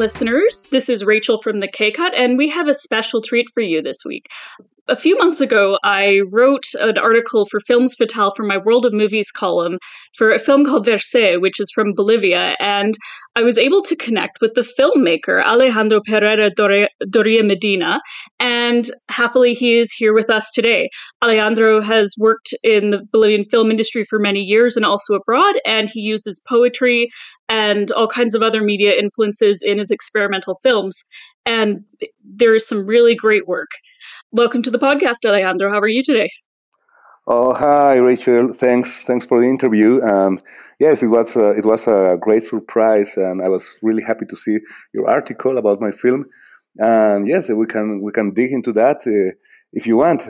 Listeners. This is Rachael from the K Cut, and we have a special treat for you this week a few months ago, I wrote an article for Films Fatale for my World of Movies column for a film called Verse, which is from Bolivia. And I was able to connect with the filmmaker, Alejandro Pereyra Doria Medina. And happily, he is here with us today. Alejandro has worked in the Bolivian film industry for many years and also abroad. And he uses poetry and all kinds of other media influences in his experimental films. And there is some really great work. Welcome to the podcast, Alejandro. How are you today? Oh, hi, Rachael. Thanks, thanks for the interview. And yes, it was a, it was a great surprise, and I was really happy to see your article about my film. And yes, we can we can dig into that uh, if you want.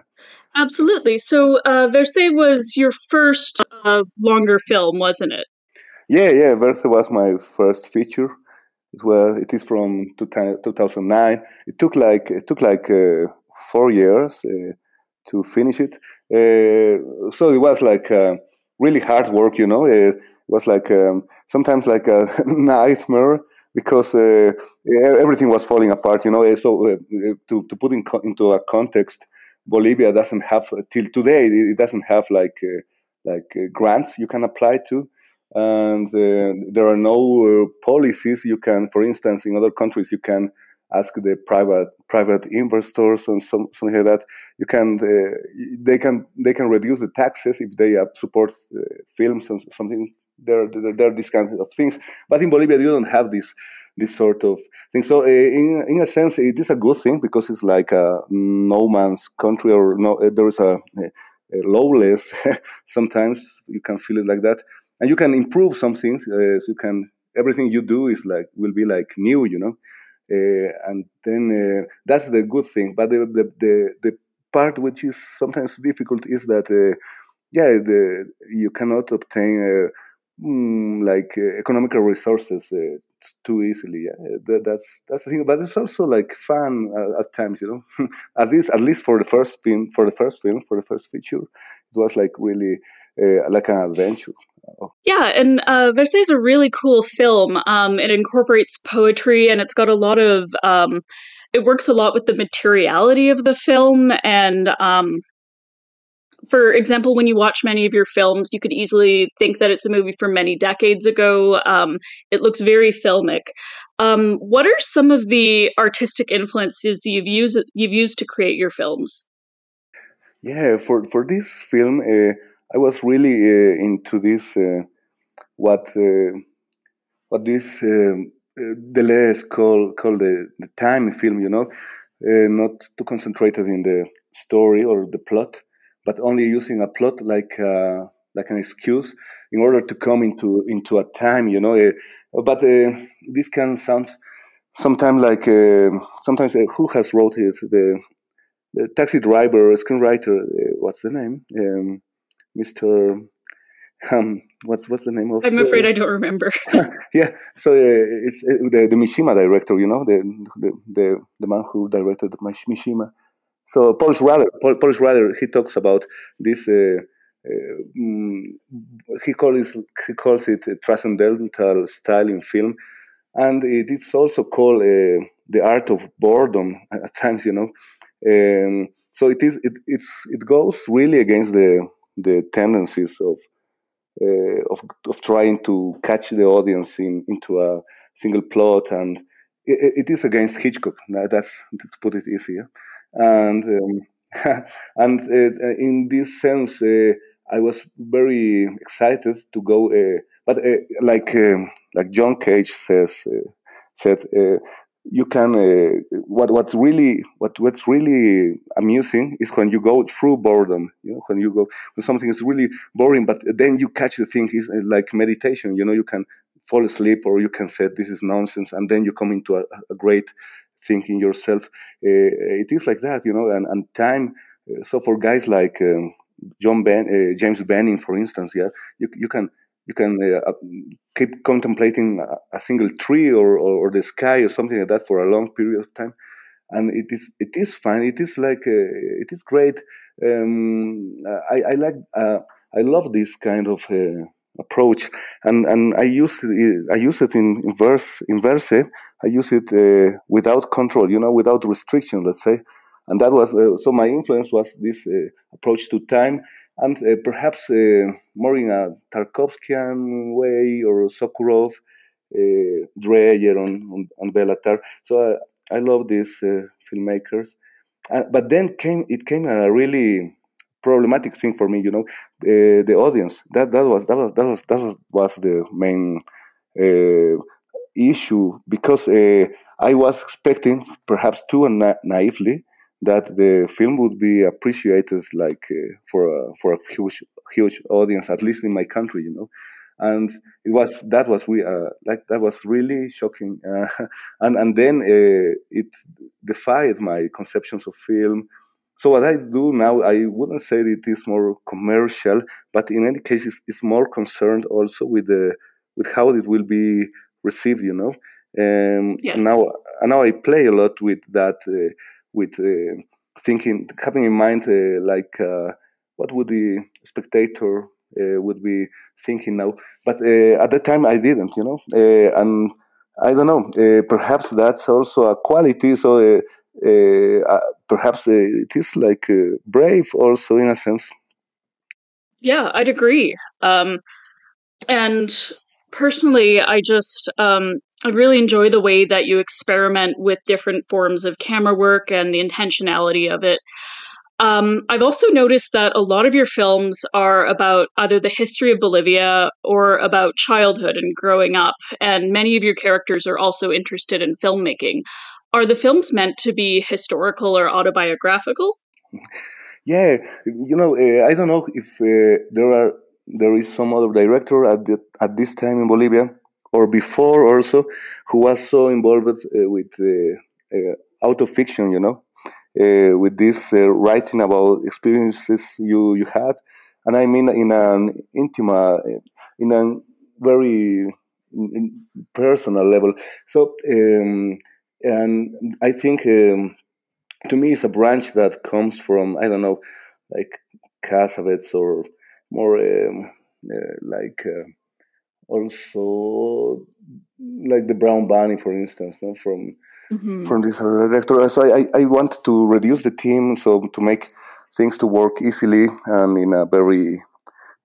Absolutely. So, uh, Verse was your first uh, longer film, wasn't it? Yeah, yeah. Verso was my first feature. It was. It is from 2009. It took like it took like uh, four years uh, to finish it. Uh, so it was like uh, really hard work, you know. It was like um, sometimes like a nightmare because uh, everything was falling apart, you know. So uh, to to put in co- into a context, Bolivia doesn't have till today. It doesn't have like like grants you can apply to, and there are no policies you can. For instance, in other countries, you can ask the private private investors and some, something like that. You can uh, they can they can reduce the taxes if they uh, support uh, films and something. There, there, there are these kinds of things. But in Bolivia, you don't have this this sort of thing. So, uh, in in a sense, it is a good thing because it's like a no man's country, or no, uh, there is a, a lawless. sometimes you can feel it like that, and you can improve some things. Uh, so you can everything you do is like will be like new, you know. Uh, and then uh, that's the good thing. But the, the, the, the, part which is sometimes difficult is that, uh, yeah, the, you cannot obtain mm, like economical resources too easily. Yeah? That, that's that's the thing. But it's also like fun uh, at times, you know. at least at least for the first film, for the first film, for the first feature, it was like really uh, like an adventure. Oh. Yeah, and uh, Verse is a really cool film. Um, it incorporates poetry, and it's got a lot of. Um, it works a lot with the materiality of the film, and um, for example, when you watch many of your films, you could easily think that it's a movie from many decades ago. Um, it looks very filmic. Um, what are some of the artistic influences you've used you've used to create your films? Yeah, for for this film. Uh, I was really uh, into this uh, what uh, what this um, Deleuze call call the, the time film. You know, not too concentrated in the story or the plot, but only using a plot like like an excuse in order to come into into a time. You know, but this can sound sometimes like uh, sometimes uh, who has wrote it the, the taxi driver screenwriter uh, what's the name um, Mr. Um, what's what's the name of? I'm afraid I don't remember. yeah, so uh, it's uh, the the Mishima director, you know, the the the, the man who directed Mishima. So Paul Schrader, Paul, Paul Schrader, he talks about this. Uh, uh, mm, he calls he calls it a transcendental style in film, and it is also called uh, the art of boredom at times, you know. Um, so it is it, it's it goes really against the the tendencies of uh, of, of trying to catch the audience in, into a single plot, and it, it is against Hitchcock. That's to put it easier, and um, and uh, in this sense, uh, I was very excited to go. Uh, but uh, like um, like John Cage says uh, said you can uh, what what's really what what's really amusing is when you go through boredom you know when you go when something is really boring but then you catch the thing is uh, like meditation you know you can fall asleep or you can say this is nonsense and then you come into a, a great thinking yourself. Uh, it is like that you know and, and time uh, so for guys like um, john ben uh, james benning for instance yeah you, you can you can uh, keep contemplating a, single tree or, or, or, the sky or something like that for a long period of time and it is it is fine it is like uh, it is great um, I, I like uh, I love this kind of uh, approach, and and I used it, I use it in, in verse in verse. I use it uh, without control, you know, without restriction, let's say, and that was uh, so. My influence was this approach to time, and uh, perhaps uh, more in a Tarkovskian way or Sokurov, uh, Dreyer on on, Tarr. So I love these filmmakers, but then came it came a really problematic thing for me. You know, uh, the audience. That that was that was that was that was the main uh, issue because uh, I was expecting, perhaps too na- naively, that the film would be appreciated like uh, for a, for a huge huge audience, at least in my country. You know. And it was that was we uh, like that was really shocking, and and then uh, it defied my conceptions of film so what I do now, I wouldn't say it is more commercial, but in any case, it's, it's more concerned also with the with how it will be received. You know, um, yes. now now I play a lot with that, uh, with uh, thinking, having in mind uh, like uh, what would the spectator would be thinking now. But at that time, I didn't. You know, and I don't know. perhaps that's also a quality. So perhaps it is like brave also in a sense. Yeah, I'd agree. Um, and personally, I just um, I really enjoy the way that you experiment with different forms of camera work and the intentionality of it. Um, I've also noticed that a lot of your films are about either the history of Bolivia or about childhood and growing up, and many of your characters are also interested in filmmaking. Are the films meant to be historical or autobiographical? Yeah, you know, uh, I don't know if uh, there are there is some other director at the, at this time in Bolivia or before also who was so involved uh, with uh, uh, auto fiction, you know, with this writing about experiences you you had, and I mean in an intimate, in a very personal level. So. Um, and I think um, to me it's a branch that comes from I don't know, like Cassavetes or more um, uh, like uh, also like the Brown Bunny, for instance, no? from mm-hmm. from this director. So I, I want to reduce the team so to make things to work easily and in a very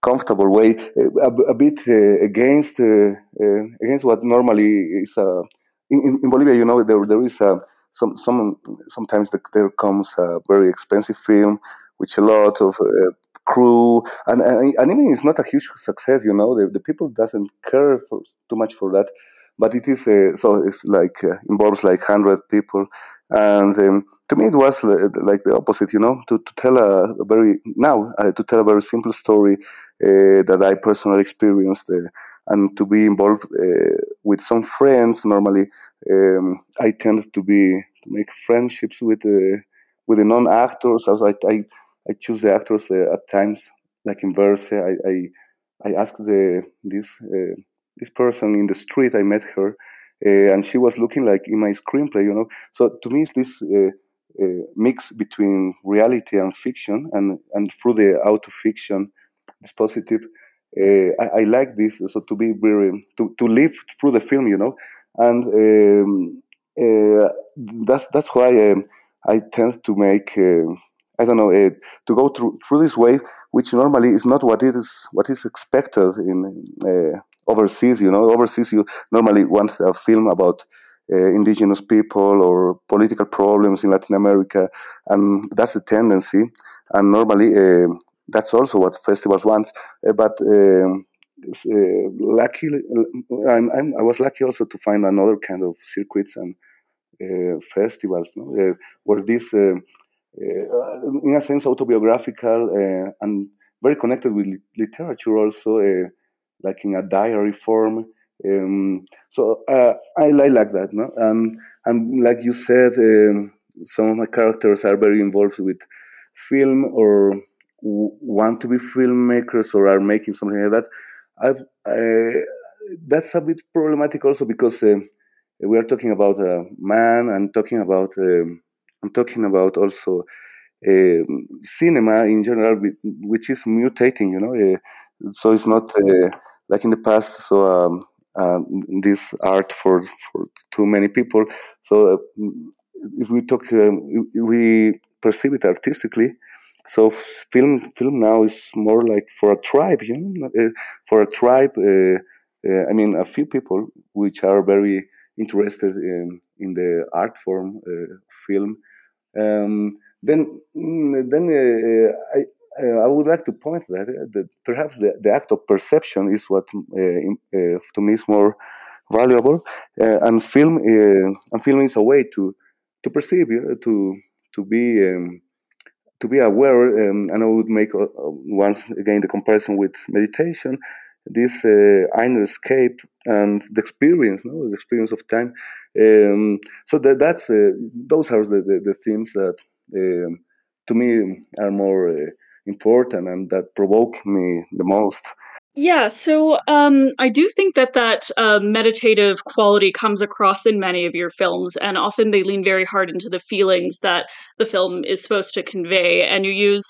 comfortable way, a, a bit uh, against uh, uh, against what normally is a in, in Bolivia, you know, there there is a some some sometimes the, there comes a very expensive film with a lot of uh, crew, and, and even it's not a huge success. You know, the, the people doesn't care for, too much for that, but it is uh, so it's like uh, involves like hundred people, and um, to me it was like the opposite. You know, to, to tell a, a very now uh, to tell a very simple story uh, that I personally experienced uh, and to be involved uh, with some friends. Normally, um, I tend to be to make friendships with uh, with the non actors. I, I I choose the actors uh, at times, like in Verse. I I, I asked the this uh, this person in the street. I met her, uh, and she was looking like in my screenplay. You know, so to me, it's this. Uh, mix between reality and fiction, and, and through the auto fiction, dispositive, uh, I, I, like this. So to be very to, to live through the film, you know, and um, uh, that's that's why um, I tend to make. Uh, I don't know uh, to go through through this way, which normally is not what it is what is expected in uh, overseas. You know, overseas you normally want a film about uh, indigenous people or political problems in Latin America, and that's the tendency. And normally, uh, that's also what festivals want. Uh, but um, uh, luckily, I'm, I'm, i was lucky also to find another kind of circuits and festivals no? Where this, in a sense, autobiographical and very connected with literature also, like in a diary form. Um, so I, I like that, no? And like you said, um, some of my characters are very involved with film or want to be filmmakers or are making something like that. That's a bit problematic also because uh, we are talking about a man and talking about um, I'm talking about also um, cinema in general, which is mutating. You know, uh, so it's not uh, like in the past. So um, uh, this art for for too many people. So uh, if we talk, um, we perceive it artistically. So film film now is more like for a tribe, you know, uh, for a tribe. Uh, uh, I mean, a few people which are very interested in, in the art form uh, film. Um, then mm, then I uh, I would like to point that, uh, that perhaps the, the act of perception is what uh, uh to me is more valuable, uh, and film uh, and film is a way to to perceive, to to be um, to be aware. Um, and I would make once again the comparison with meditation. This inner escape and the experience, no, the experience of time. Um, so that that's those are the, the, the themes that um, to me are more important and that provoke me the most. Yeah, so um, I do think that that uh, meditative quality comes across in many of your films, and often they lean very hard into the feelings that the film is supposed to convey, and you use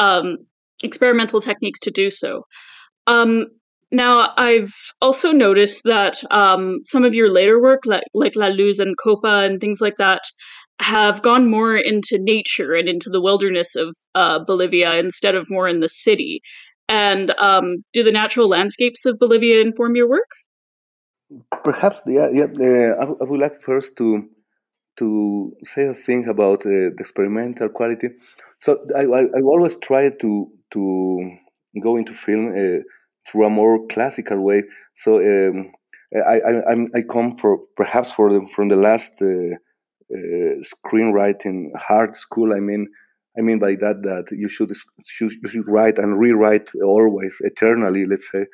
um, experimental techniques to do so. Um, now, I've also noticed that um, some of your later work, like, like La Luz en Copa and things like that, have gone more into nature and into the wilderness of uh, Bolivia instead of more in the city. And um, do the natural landscapes of Bolivia inform your work? Perhaps, yeah. yeah uh, I would like first to to say a thing about uh, the experimental quality. So I, I, I, always try to to go into film uh, through a more classical way. So um, I, I, I come for perhaps for the, from the last uh, uh, screenwriting hard school. I mean, I mean by that that you should you should write and rewrite always eternally. Let's say,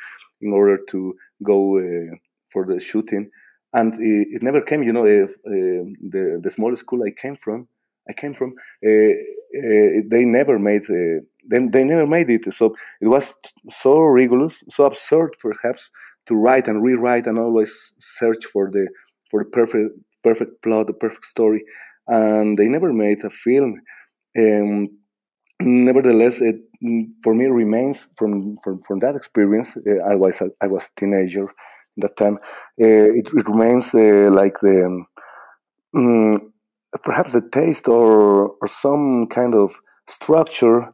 in order to go uh, for the shooting, and it, it never came. You know, uh, the the small school I came from, I came from, they never made. They, they never made it. So it was so rigorous, so absurd, perhaps, to write and rewrite and always search for the for the perfect perfect plot, the perfect story, and they never made a film. Um, nevertheless, it for me remains from from, from that experience. Uh, I was a, I was a teenager at that time. Uh, it, it, remains uh, like the um, perhaps the taste or or some kind of structure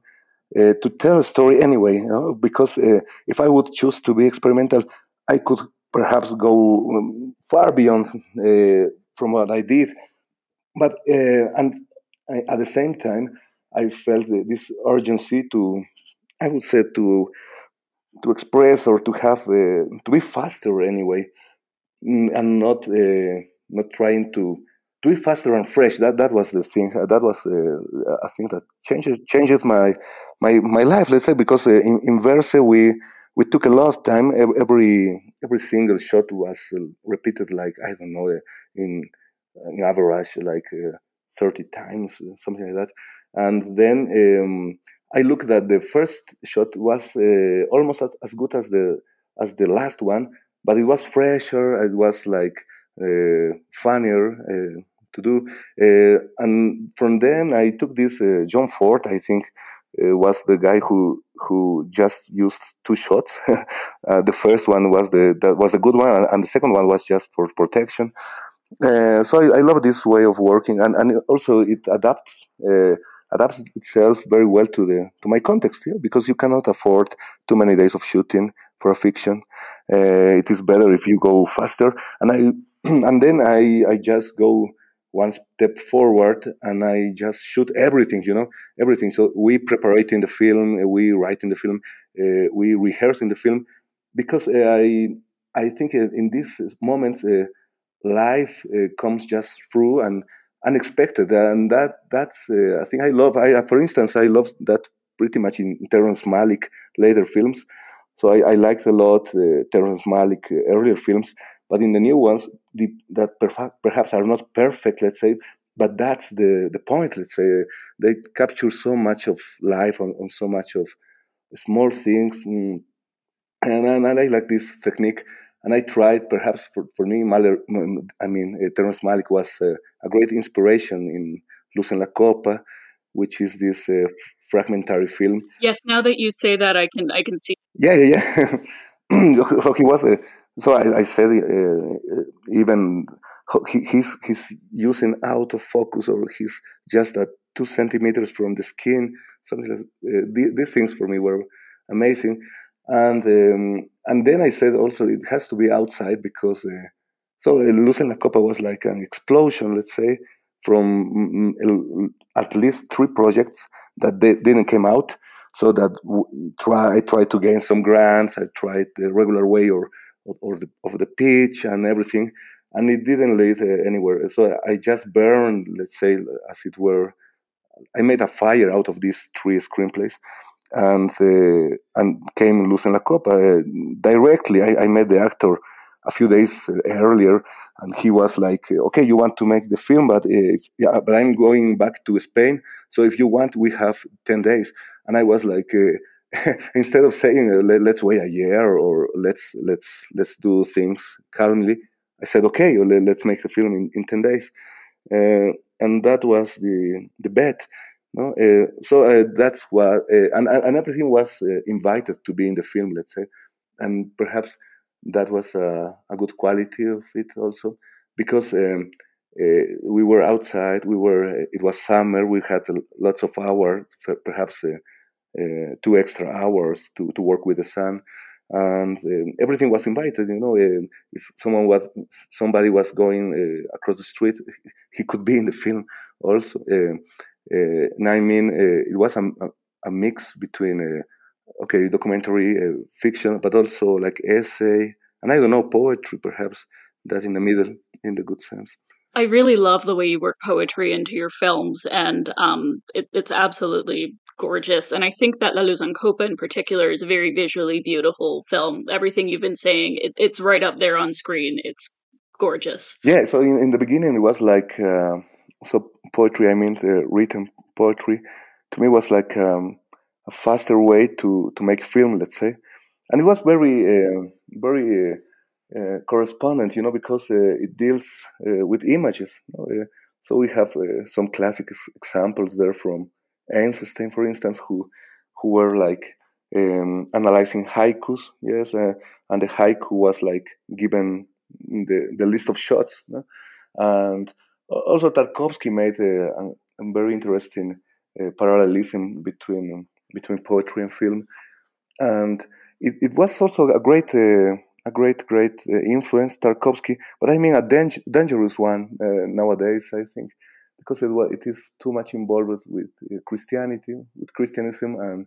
uh, to tell a story anyway. You know? Because uh, if I would choose to be experimental, I could perhaps go um, far beyond uh, from what I did. But uh, and I, at the same time, I felt this urgency to, I would say, to to express or to have uh, to be faster anyway, mm, and not uh, not trying to to it faster and fresh. That that was the thing. That was uh, a thing that changed changed my my my life. Let's say because uh, in in Verse we we took a lot of time. Every every single shot was uh, repeated like I don't know in, in average like uh, 30 times, something like that. And then um, I looked at the first shot was uh, almost as, as, good as the as the last one, but it was fresher. It was like uh, funnier uh, to do. Uh, and from then I took this uh, John Ford, I think. was the guy who who just used two shots. the first one was the that was a good one, and the second one was just for protection. Uh, so I, I, love this way of working, and, and also it adapts uh, adapts itself very well to the to my context here because you cannot afford too many days of shooting for a fiction. Uh, it is better if you go faster, and I and then I I just go one step forward and I just shoot everything, you know, everything. So we prepare in the film, we write in the film, uh, we rehearse in the film, because uh, I I think in these moments uh, life uh, comes just through and unexpected and that that's uh, i think i love. I for instance i love that pretty much in terrence malick later films. So i, I liked a lot uh, terrence malick uh, earlier films but in the new ones the, that perhaps are not perfect let's say but that's the the point let's say they capture so much of life on, on so much of small things mm. and, and, and i like this technique and I tried, perhaps for, for me, Mahler, I mean, uh, Terrence Malick was uh, a great inspiration in Luz en la Copa, which is this uh, fragmentary film. Yes, now that you say that, I can I can see. Yeah, yeah, yeah. so he was a. So I, I said uh, even he, he's he's using autofocus or he's just at two centimeters from the skin. Something like uh, these things for me were amazing, and um, and then I said also it has to be outside because uh, so uh, Luz en Copa was like an explosion, let's say, from mm, at least three projects that they didn't come out. So that try I tried to gain some grants. I tried the regular way or or the, of the pitch and everything, and it didn't lead uh, anywhere. So I just burned, let's say, as it were. I made a fire out of these three screenplays, and uh, and came Luz en la Copa uh, directly. I, I met the actor a few days earlier, and he was like, "Okay, you want to make the film, but if, yeah, but I'm going back to Spain. So if you want, we have ten days." And I was like, uh, instead of saying uh, Let, us wait a year or let's let's let's do things calmly, I said, "Okay, let's make the film in, in ten days," uh, and that was the the bet. No, uh, so uh, that's what, uh, and and everything was invited to be in the film. Let's say, and perhaps that was a, a good quality of it also because um, uh, we were outside we were it was summer we had lots of hours perhaps uh, uh, two extra hours to, to work with the sun and um, everything was invited you know if someone was somebody was going uh, across the street he could be in the film also uh, uh, and i mean it was a, a, mix between okay, documentary uh, fiction, but also like essay, and I don't know, poetry perhaps, that in the middle, in the good sense. I really love the way you work poetry into your films, and um, it, it's absolutely gorgeous. And I think that La Luz en Copa in particular is a very visually beautiful film. Everything you've been saying, it, it's right up there on screen. It's gorgeous. Yeah, so in, in the beginning, it was like, uh, so poetry, I mean, the written poetry, to me was like um, a faster way to to make film, let's say, and it was very uh, very uh, correspondent, you know, because uh, it deals uh, with images. You know? So we have some classic examples there from Eisenstein, for instance, who who were like um, analyzing haikus, yes, and the haiku was like given the the list of shots, you know? and also Tarkovsky made a, a very interesting parallelism between between poetry and film, and it, it was also a great, uh, a great, great uh, influence, Tarkovsky. But I mean a dang- dangerous one uh, nowadays, I think, because it, it is too much involved with uh, Christianity, with Christianism, and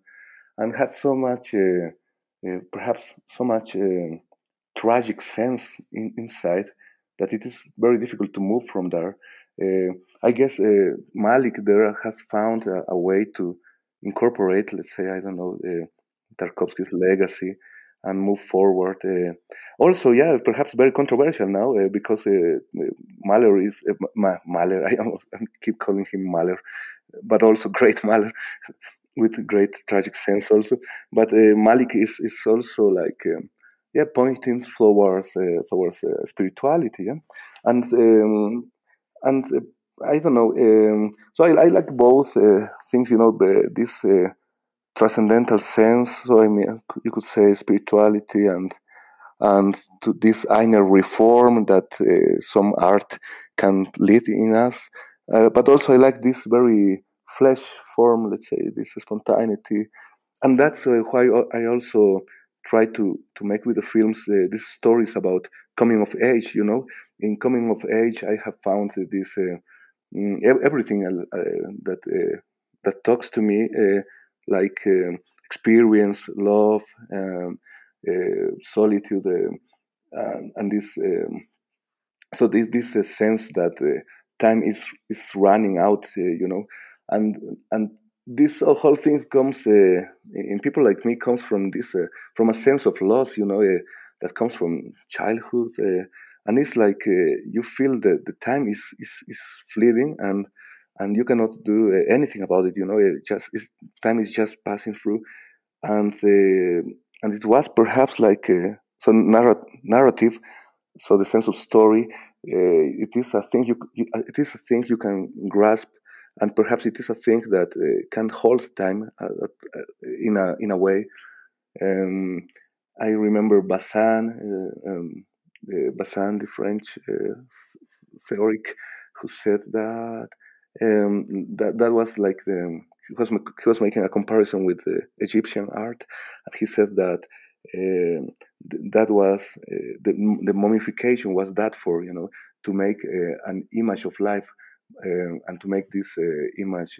and had so much, uh, uh, perhaps so much tragic sense in, inside that it is very difficult to move from there. I guess Malick there has found a, a way to incorporate, let's say, I don't know, uh, Tarkovsky's legacy and move forward. Uh, also, yeah, perhaps very controversial now uh, because uh, Mahler is Ma- Mahler. I, I, keep calling him Mahler, but also great Mahler with great tragic sense also. But Malick is is also like. Um, yeah, pointing towards uh, towards uh, spirituality, yeah? and um, and uh, I don't know. Um, so I, I, like both uh, things, you know, this uh, transcendental sense. So I mean, you could say spirituality and and to this inner reform that uh, some art can lead in us. Uh, but also, I like this very flesh form. Let's say this spontaneity, and that's uh, why I also try to to make with the films uh, these stories about coming of age. You know, in coming of age, I have found this Mm, everything uh, that uh, that talks to me uh, like um, experience, love, um, solitude, and this. Um, so this this sense that time is is running out, you know, and and this whole thing comes uh, in people like me comes from this uh, from a sense of loss you know uh, that comes from childhood and it's like uh, you feel that the time is, is is fleeting and and you cannot do uh, anything about it you know it just time is just passing through. And uh, and it was perhaps like uh, some narr- narrative so the sense of story uh, it is a thing you, you, uh, it is a thing you can grasp and perhaps it is a thing that can hold time in a in a way. Um, I remember uh, um, the French uh, theoric, who said that um, that that was like the he was he was making a comparison with the Egyptian art, and he said that uh, that was uh, the, the mummification was that for you know to make uh, an image of life uh, and to make this uh, image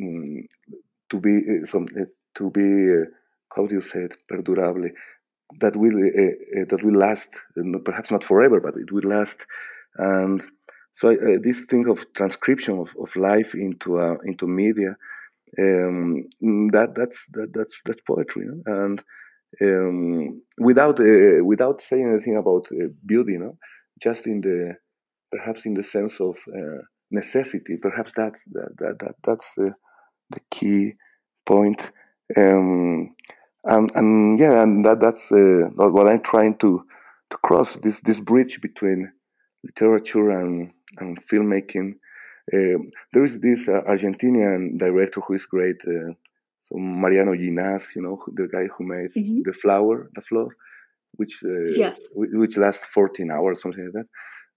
mm, to be some to be how do you say it perdurable that will that will last perhaps not forever but it will last and so uh, this thing of transcription of, of life into uh, into media, um, that that's that, that's that's poetry, and um, without uh, without saying anything about uh, beauty, just in the perhaps in the sense of uh, necessity, perhaps that that, that, that that's the the key point. Um, and and yeah, and that that's uh, what I'm trying to to cross this this bridge between literature and and filmmaking. Um, there is this uh, Argentinian director who is great, uh, so Mariano Llinás, you know, the guy who made mm-hmm. the flower, the floor, which uh, yes. which lasts 14 hours, something like that.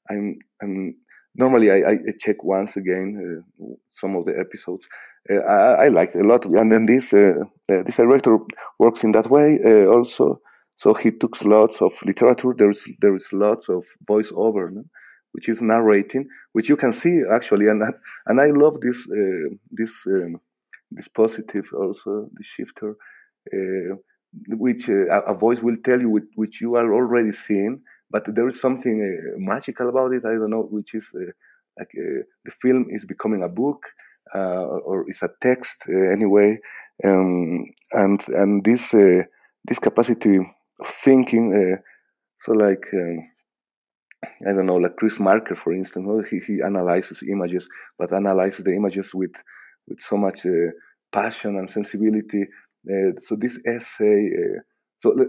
I'm, I'm normally I, I check once again uh, some of the episodes. Uh, I, I liked a lot, and then this uh, this director works in that way also. So he took lots of literature. There's there is lots of voiceover. No? Which is narrating, which you can see actually, and and I love this uh, this um, this positive also the shifter, uh, which uh, a voice will tell you which, you are already seeing, but there is something uh, magical about it. I don't know, which is uh, like uh, the film is becoming a book. or it's a text anyway, um, and and this this capacity of thinking, so like um, I don't know, like Chris Marker, for instance, he, he analyzes images, but analyzes the images with with so much uh, passion and sensibility. Uh, so this essay, uh, so uh,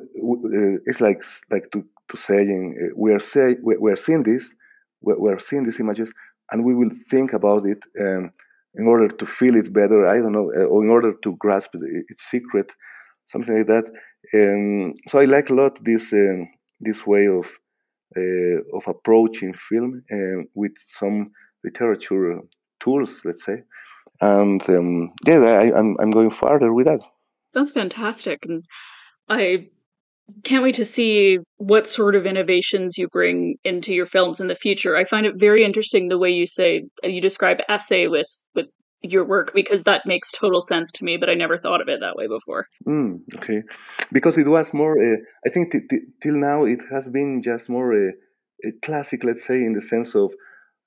it's like like to to saying uh, we are say we, are seeing this, we, are seeing these images, and we will think about it um, in order to feel it better. I don't know, uh, or in order to grasp its secret, something like that. Um, so I like a lot this um, this way of of approaching film uh, with some literature tools, let's say. And um, yeah, I, am I'm, I'm going further with that. That's fantastic, and I can't wait to see what sort of innovations you bring into your films in the future. I find it very interesting the way you say you describe essay with with your work because that makes total sense to me but i never thought of it that way before. Mm, okay. Because it was more uh, i think t- t- till now it has been just more uh, a classic let's say in the sense of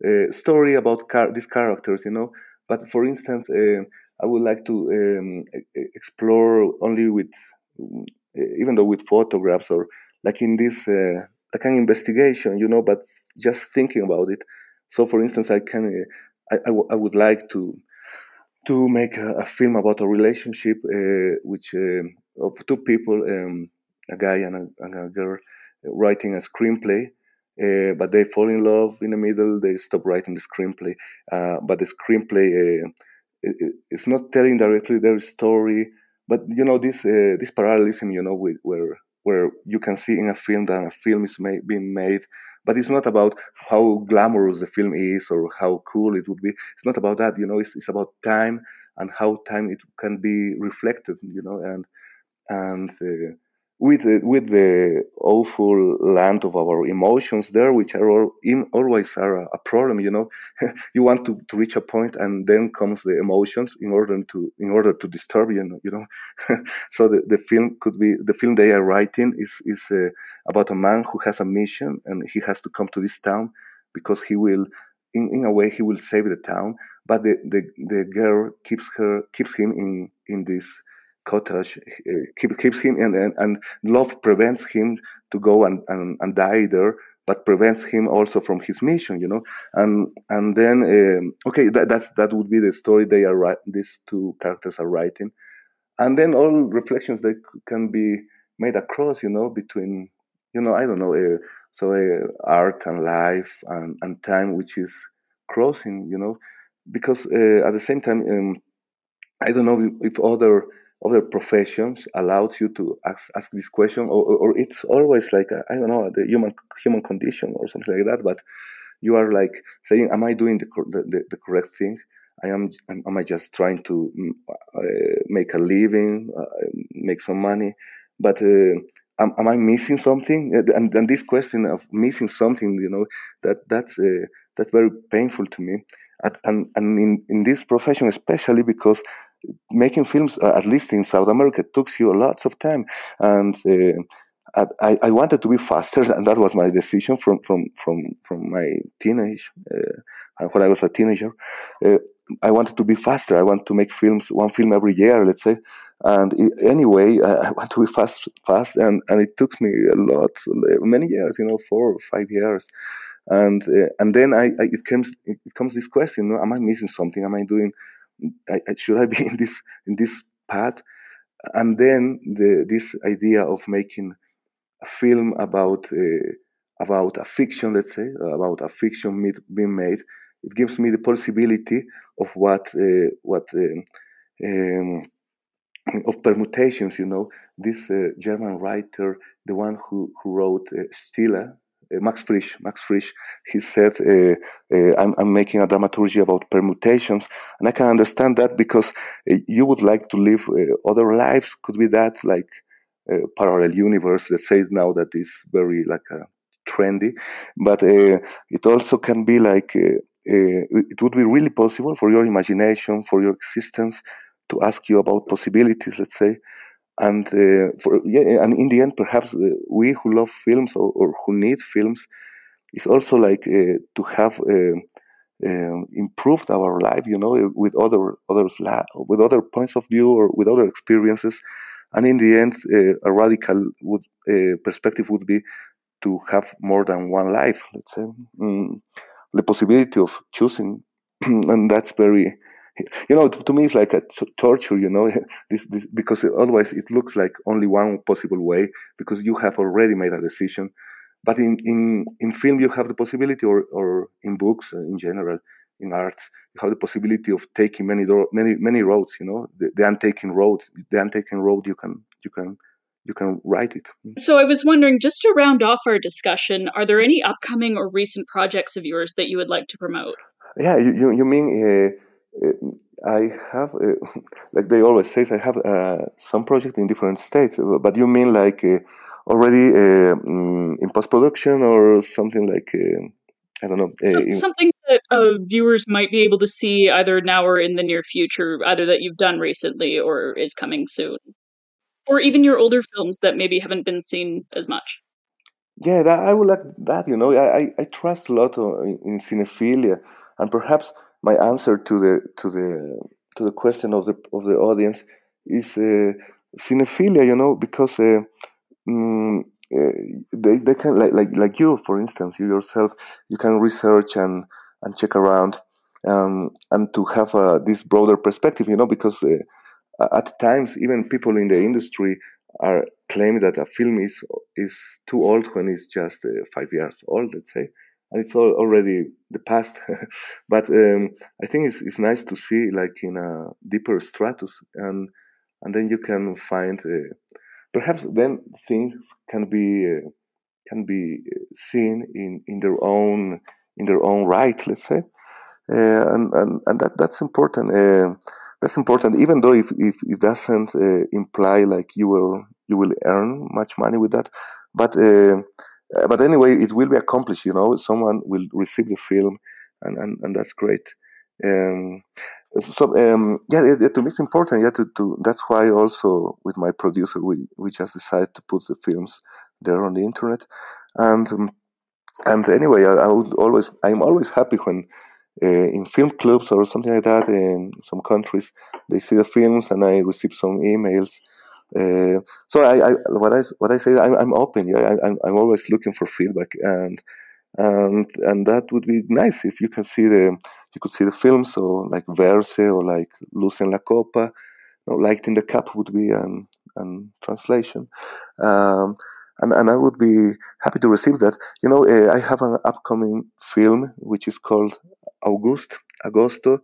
a uh, story about car- these characters you know? But for instance uh, i would like to um, explore only with uh, even though with photographs or like in this uh, like an investigation you know but just thinking about it. So for instance i can I, I, w- I would like to to make a, a film about a relationship uh, which uh, of two people, um, a guy and a, and a, girl, writing a screenplay. Uh, but they fall in love in the middle. They stop writing the screenplay. Uh, but the screenplay uh, it, it's not telling directly their story. But you know this uh, this parallelism, you know, with, where where you can see in a film that a film is being made but it's not about how glamorous the film is or how cool it would be. It's not about that, you know. It's, it's about time and how time it can be reflected, you know, and and uh, with with the awful land of our emotions there, which are all, in, always are a, a, problem. You know, you want to, to reach a point, and then comes the emotions in order to in order to disturb you. You know, so the, the film could be the film they are writing is is uh, about a man who has a mission, and he has to come to this town because he will, in, in a way, he will save the town. But the, the, the girl keeps her keeps him in in this cottage keep, keeps him and, and, and love prevents him to go and, and, and die there but prevents him also from his mission you know? And and then um, okay that, that's that would be the story they are these two characters are writing. And then all reflections that can be made across you know between you know i don't know uh, so uh, art and life and, and time which is crossing you know? Because uh, at the same time um, i don't know if other other professions allows you to ask, ask this question, or, or it's always like I don't know the human human condition or something like that. But you are like saying, "Am I doing the the, the correct thing? I am. Am I just trying to mm, uh, make a living, uh, make some money? But uh, am, am, I missing something? And, and, this question of missing something, you know, that that's uh, that's very painful to me. And, and, and in, in this profession, especially because making films, uh, at least in South America, took you lots of time. And uh, I, I wanted to be faster, and that was my decision from from from from my teenage uh, when I was a teenager. Uh, I wanted to be faster. I want to make films, one film every year, let's say. And anyway, I want to be fast, fast, and and it took me a lot, many years, you know, four or five years and uh, and then I, I, it comes it comes this question: Am I missing something? Am I doing? I, should I be in this in this path? And then the, this idea of making a film about uh, about a fiction, let's say, about a fiction being made, it gives me the possibility of what uh, what um, um, of permutations. You know, this uh, German writer, the one who who wrote uh, Stiller, uh, Uh, Max Frisch, Max Frisch, he said, uh, uh, I'm, I'm, making a dramaturgy about permutations. And I can understand that because uh, you would like to live uh, other lives. Could be that like parallel universe, let's say now that is very like trendy. But it also can be like, it would be really possible for your imagination, for your existence to ask you about possibilities, let's say, and uh, for yeah, and in the end, perhaps uh, we who love films or, or, who need films is also like uh, to have uh, um, improved our life, you know, with other others with other points of view or with other experiences. And in the end, uh, a radical would, uh, perspective would be to have more than one life. Let's say mm, the possibility of choosing, and that's very you know, to me, it's like a t- torture. You know, this, this because otherwise it looks like only one possible way because you have already made a decision. But in in in film, you have the possibility, or or in books uh, in general, in arts, you have the possibility of taking many do- many many roads. You know, the, the untaken road, the untaken road. You can you can you can write it. So I was wondering, just to round off our discussion, are there any upcoming or recent projects of yours that you would like to promote? Yeah, you you, you mean uh, I have, uh, like they always say, I have uh, some project in different states. But you mean like already mm, in post production or something like I don't know in, something that uh, viewers might be able to see either now or in the near future, either that you've done recently or is coming soon, or even your older films that maybe haven't been seen as much. Yeah, that, I would like that. You know, I, I, I trust a lot in, in cinephilia, and perhaps my answer to the to the to the question of the of the audience is uh, cinephilia. You know, because uh, mm, uh, they they can like like like you, for instance, you yourself, you can research and and check around. Um, and to have uh, this broader perspective, you know, because uh, at times even people in the industry are claiming that a film is is too old when it's just uh, five years old, let's say, and it's all already the past. but um, I think it's, it's nice to see like in a deeper stratus, and and then you can find uh, perhaps then things can be uh, can be seen in, in their own in their own right, let's say, uh, and and and that that's important. Uh, that's important, even though if, if it doesn't uh, imply like you will you will earn much money with that, but uh, but anyway, it will be accomplished. You know, someone will receive the film, and and, and that's great. Um, so um, yeah, to me it's important. Yeah, to, to that's why also with my producer we we just decided to put the films there on the internet, and um, and anyway, I, I, would always I'm always happy when. Uh, in film clubs or something like that in some countries, they see the films and I receive some emails uh, so I, I, what I what I say I'm, I'm open. Yeah, I, am I'm always looking for feedback, and and and that would be nice if you can see the you could see the films. So like Verse or like Luz en la Copa, you know, Light in the Cup would be an an translation. Um, and, and I would be happy to receive that. You know, uh, I have an upcoming film which is called August, Agosto,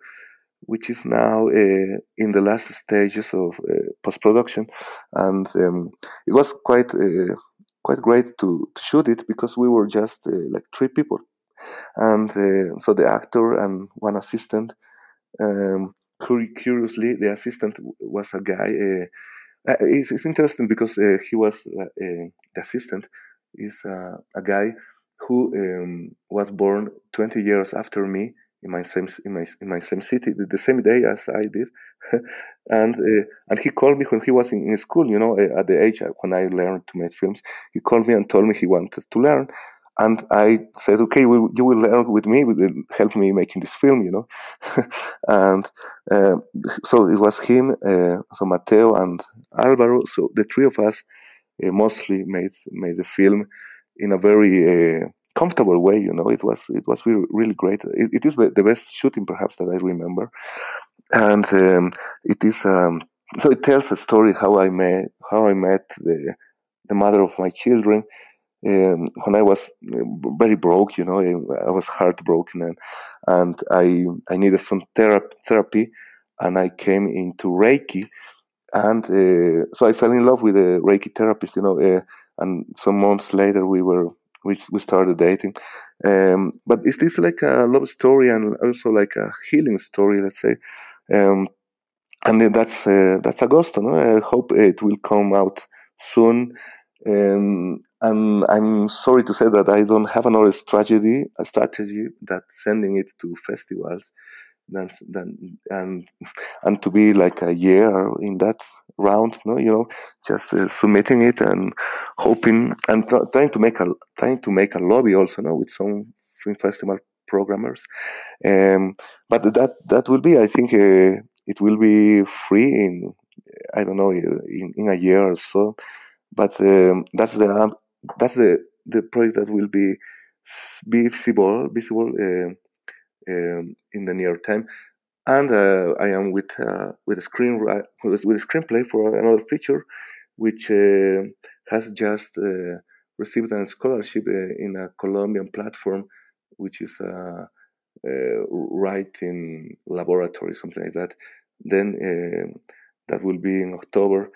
which is now uh, in the last stages of uh, post production, and um, it was quite uh, quite great to, to shoot it because we were just uh, like three people, and uh, so the actor and one assistant. Um, curiously, the assistant was a guy. Uh, it's, it's, interesting because he was the assistant is a guy who um, was born 20 years after me in my same in my in my same city the same day as I did, and uh, and he called me when he was in, in school. You know, uh, at the age when I learned to make films, he called me and told me he wanted to learn, and I said, okay, you will learn with me, help me making this film. You know, and uh, so it was him, uh, so Mateo and Alvaro. So the three of us uh, mostly made made the film in a very uh, comfortable way. You know, it was it was really really great. it, it is the best shooting perhaps that I remember, and um, it is um, so it tells a story how I met how I met the the mother of my children. Um, when I was uh, very broke, you know, I, was heartbroken and and I I needed some therapy, therapy and I came into Reiki, and uh, so I fell in love with a Reiki therapist, you know, uh, and some months later we were we we started dating. Um, but is this like a love story and also like a healing story? Let's say, um, and that's uh, that's Agosto. No? I hope it will come out soon. Um, and I'm sorry to say that I don't have another strategy, a strategy that sending it to festivals than, than and and to be like a year in that round no you know just uh, submitting it and hoping and t- trying to make a trying to make a lobby also no with some film festival programmers um, but that that will be i think uh, it will be free in i don't know in, in a year or so but um, that's the that's the the project that will be be visible visible uh, um, in the near time. And uh, I am with uh, with a screen with, with a screenplay for another feature, which uh, has just uh, received a scholarship uh, in a Colombian platform, which is a, writing laboratory, something like that. Then that will be in October,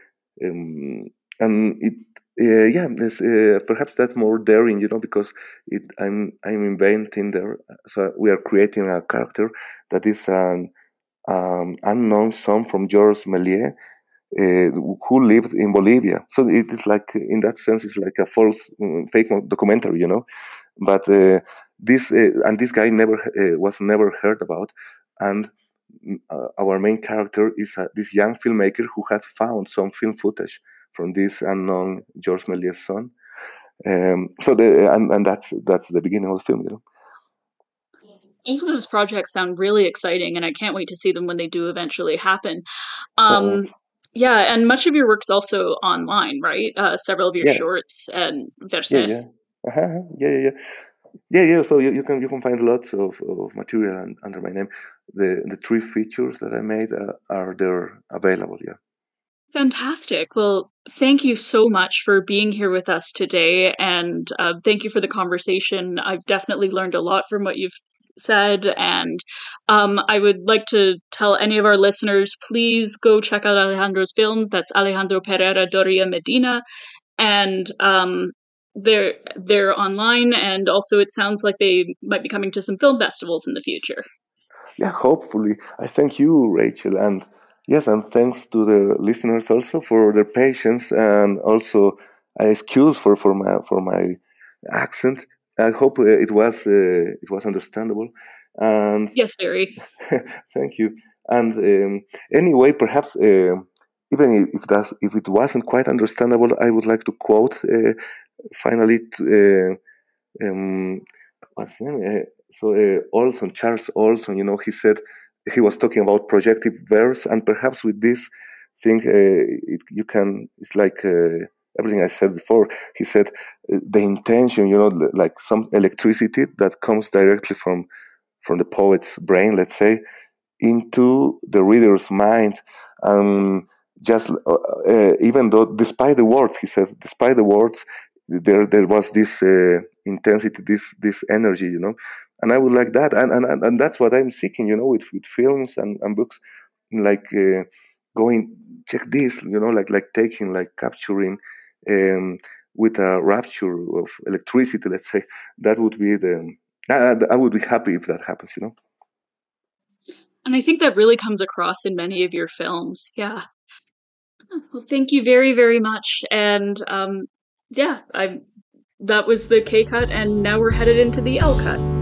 um, and it uh, yeah, uh, perhaps that's more daring, you know, because it, I'm I'm inventing there. So we are creating a character that is an um, unknown son from Georges Méliès, uh, who lived in Bolivia. So it is like, in that sense, it's like a false, um, fake documentary, you know. But uh, this uh, and this guy never uh, was never heard about, and mm, our main character is this young filmmaker who has found some film footage from this unknown George Méliès son. Um, so the and, and that's that's the beginning of the film, you know. All of those projects sound really exciting, and I can't wait to see them when they do eventually happen. Um, yeah, and much of your work is also online, right? Uh, several of your yeah. shorts and verse. Yeah, yeah. Uh-huh. yeah, yeah, yeah. Yeah, yeah. So you, you can you can find lots of, of material under my name. The the three features that I made uh, are there available. Yeah. Fantastic. Well, thank you so much for being here with us today. And uh, thank you for the conversation. I've definitely learned a lot from what you've said. And um, I would like to tell any of our listeners please go check out Alejandro's films. That's Alejandro Pereyra Doria Medina. And um, they're they're online and also it sounds like they might be coming to some film festivals in the future. Yeah, hopefully. I thank you, Rachael, and Yes, and thanks to the listeners also for their patience and also excuse for, for my for my accent. I hope uh, it was uh, it was understandable. And yes, very. thank you. And um, anyway, perhaps uh, even if that if it wasn't quite understandable, I would like to quote uh, finally to, uh, um, what's the name? Uh, so Olson, Charles Olson. You know, he said he was talking about projective verse, and perhaps with this thing, uh, it, you can. It's like uh, everything I said before. He said uh, the intention, you know, like some electricity that comes directly from from the poet's brain, let's say, into the reader's mind. Um, just uh, uh, even though, despite the words, he said, despite the words, there there was this uh, intensity, this this energy, you know, and I would like that, and and, and that's what I'm seeking, you know, with, with films and, and books, like uh, going check this, you know, like like taking like capturing um, with a rapture of electricity, let's say, that would be the I, I would be happy if that happens, you know. And I think that really comes across in many of your films. Yeah. Well, thank you very, very much. And um, yeah, I'm. that was the K cut, and now we're headed into the L cut.